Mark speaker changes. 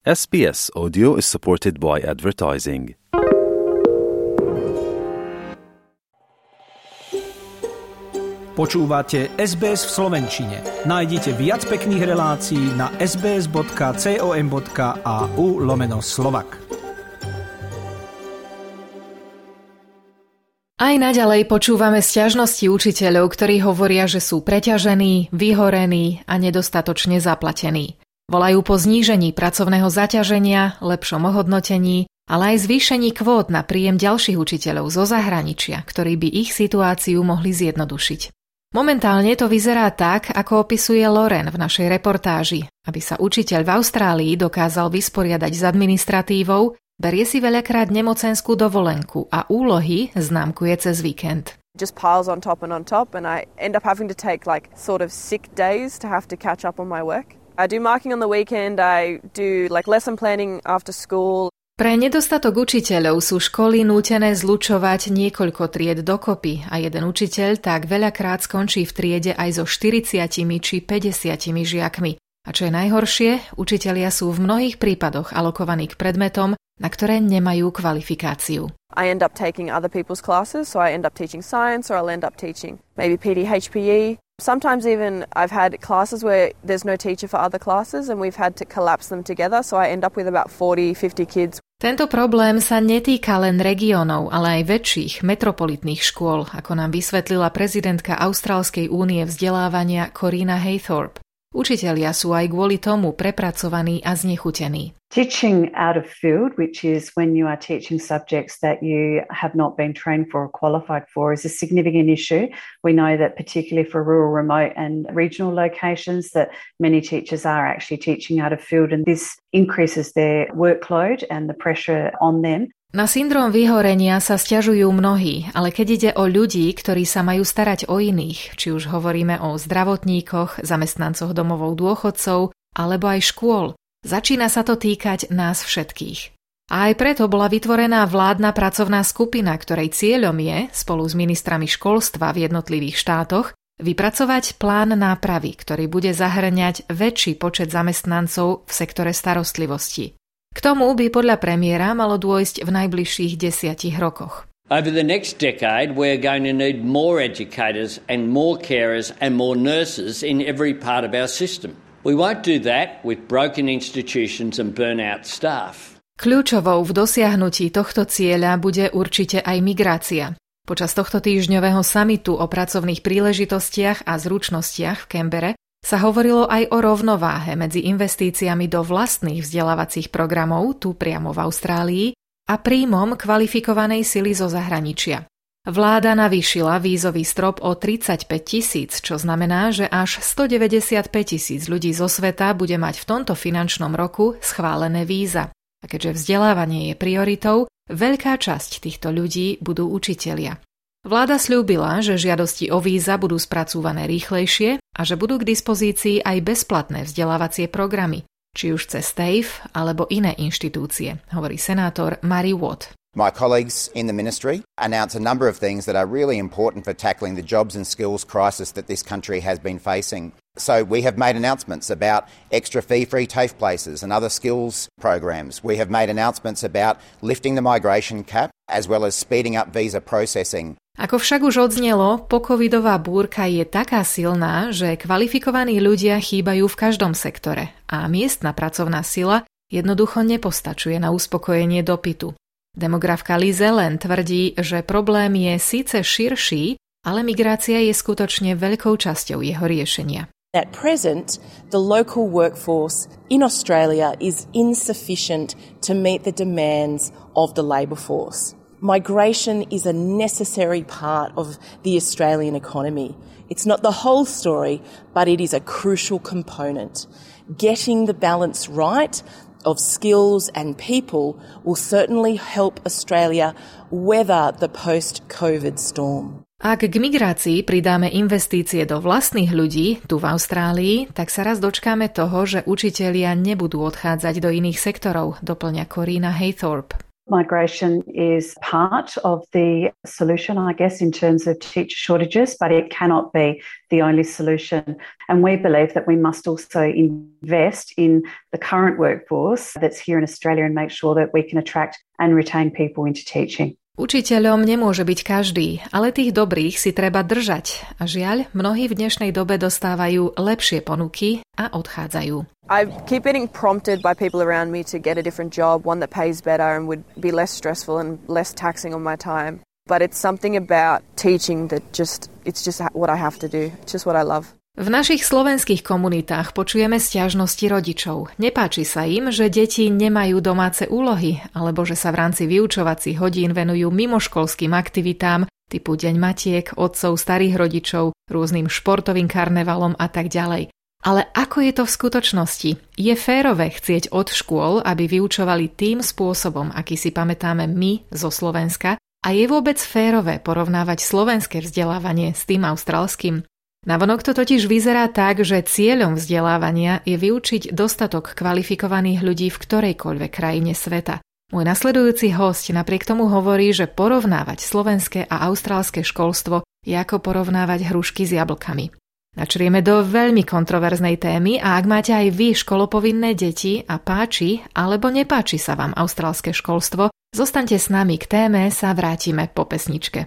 Speaker 1: SBS Audio is supported by advertising.
Speaker 2: Počúvate SBS v Slovenčine. Nájdite viac pekných relácií na sbs.com.au lomeno slovak.
Speaker 3: Aj naďalej počúvame sťažnosti učiteľov, ktorí hovoria, že sú preťažení, vyhorení a nedostatočne zaplatení. Volajú po znížení pracovného zaťaženia, lepšom ohodnotení, ale aj zvýšení kvót na príjem ďalších učiteľov zo zahraničia, ktorí by ich situáciu mohli zjednodušiť. Momentálne to vyzerá tak, ako opisuje Loren v našej reportáži. Aby sa učiteľ v Austrálii dokázal vysporiadať s administratívou, berie si veľakrát nemocenskú dovolenku a úlohy známkuje cez víkend.
Speaker 4: just piles on top and on top and I end up having to take like sort of sick days to have to catch up on my work. I do marking on the weekend, I do like lesson planning after school.
Speaker 3: Pre nedostatok učiteľov sú školy nútené zlučovať niekoľko tried dokopy a jeden učiteľ tak veľakrát skončí v triede aj so 40 či 50 žiakmi. A čo je najhoršie, učitelia sú v mnohých prípadoch alokovaní k predmetom, na ktoré nemajú kvalifikáciu.
Speaker 4: I end up taking other people's classes, so I end up teaching science or I'll end up teaching maybe PD, HPE, Sometimes even I've had classes where there's no teacher for other classes and we've had to collapse them together, so I end up with about 40, 50 kids.
Speaker 3: Tento problém sa netýka len regiónov, ale aj väčších metropolitných škôl, ako nám vysvetlila prezidentka Austrálskej únie vzdelávania Corina Haythorpe. Učitelia sú aj kvôli tomu prepracovaní a znechutení.
Speaker 5: Teaching out of field, which is when you are teaching subjects that you have not been trained for or qualified for, is a significant issue. We know that particularly for rural, remote and regional locations that many teachers are actually teaching out of field and this increases their workload and the pressure on them.
Speaker 3: Na syndrom vyhorenia sa stiažujú mnohí, ale keď ide o ľudí, ktorí sa majú starať o iných, či už hovoríme o zdravotníkoch, zamestnancoch domovou dôchodcov alebo aj škôl, začína sa to týkať nás všetkých. A aj preto bola vytvorená vládna pracovná skupina, ktorej cieľom je, spolu s ministrami školstva v jednotlivých štátoch, vypracovať plán nápravy, ktorý bude zahrňať väčší počet zamestnancov v sektore starostlivosti. K tomu by podľa premiéra malo dôjsť v najbližších desiatich rokoch.
Speaker 6: Over the next decade, we're going to need more educators and more carers and more nurses in every part of our system. We won't do that with broken institutions and burnout staff.
Speaker 3: Kľúčovou v dosiahnutí tohto cieľa bude určite aj migrácia. Počas tohto týždňového samitu o pracovných príležitostiach a zručnostiach v Kembere sa hovorilo aj o rovnováhe medzi investíciami do vlastných vzdelávacích programov tu priamo v Austrálii a príjmom kvalifikovanej sily zo zahraničia. Vláda navýšila vízový strop o 35 tisíc, čo znamená, že až 195 tisíc ľudí zo sveta bude mať v tomto finančnom roku schválené víza. A keďže vzdelávanie je prioritou, veľká časť týchto ľudí budú učitelia. Vláda slúbila, že žiadosti o víza budú spracúvané rýchlejšie a že budú k dispozícii aj bezplatné vzdelávacie programy, či už cez TAFE alebo iné inštitúcie, hovorí senátor Mary Watt.
Speaker 7: My colleagues in the ministry announce a number of things that are really important for tackling the jobs and skills crisis that this country has been facing. So we have made announcements about extra fee-free TAFE places and other skills programs. We have made announcements about lifting the migration cap as well as speeding up visa processing.
Speaker 3: Ako však už odznelo, pokovidová búrka je taká silná, že kvalifikovaní ľudia chýbajú v každom sektore a miestna pracovná sila jednoducho nepostačuje na uspokojenie dopytu. Demografka Lize len tvrdí, že problém je síce širší, ale migrácia je skutočne veľkou časťou jeho riešenia.
Speaker 8: At present, the local workforce in Australia is insufficient to meet the demands of the labour force. Migration is a necessary part of the Australian economy. It's not the whole story, but it is a crucial component. Getting the balance right of skills and people will certainly help Australia weather the post COVID storm.
Speaker 3: Ak k migrácii pridáme investície do vlastných ľudí tu v Austrálii, tak sa raz dočkáme toho, že učitelia nebudú odchádzať do iných sektorov, doplňa Corina Haythorpe.
Speaker 5: Migration is part of the solution, I guess, in terms of teacher shortages, but it cannot be the only solution. And we believe that we must also invest in the current workforce that's here in Australia and make sure that we can attract and retain people into teaching.
Speaker 3: Učiteľom nemôže byť každý, ale tých dobrých si treba držať. A žiaľ, mnohí v dnešnej dobe dostávajú lepšie ponuky a odchádzajú.
Speaker 4: I keep getting prompted by people around me to get a different job, one that pays better and would be less stressful and less taxing on my time. But it's something about teaching that just, it's just what I have to do. Just what I love.
Speaker 3: V našich slovenských komunitách počujeme stiažnosti rodičov. Nepáči sa im, že deti nemajú domáce úlohy, alebo že sa v rámci vyučovacích hodín venujú mimoškolským aktivitám typu Deň matiek, otcov, starých rodičov, rôznym športovým karnevalom a tak ďalej. Ale ako je to v skutočnosti? Je férové chcieť od škôl, aby vyučovali tým spôsobom, aký si pamätáme my zo Slovenska? A je vôbec férové porovnávať slovenské vzdelávanie s tým austrálskym? Navonok to totiž vyzerá tak, že cieľom vzdelávania je vyučiť dostatok kvalifikovaných ľudí v ktorejkoľvek krajine sveta. Môj nasledujúci host napriek tomu hovorí, že porovnávať slovenské a austrálske školstvo je ako porovnávať hrušky s jablkami. Načrieme do veľmi kontroverznej témy a ak máte aj vy školopovinné deti a páči alebo nepáči sa vám austrálske školstvo, zostaňte s nami k téme sa vrátime po pesničke.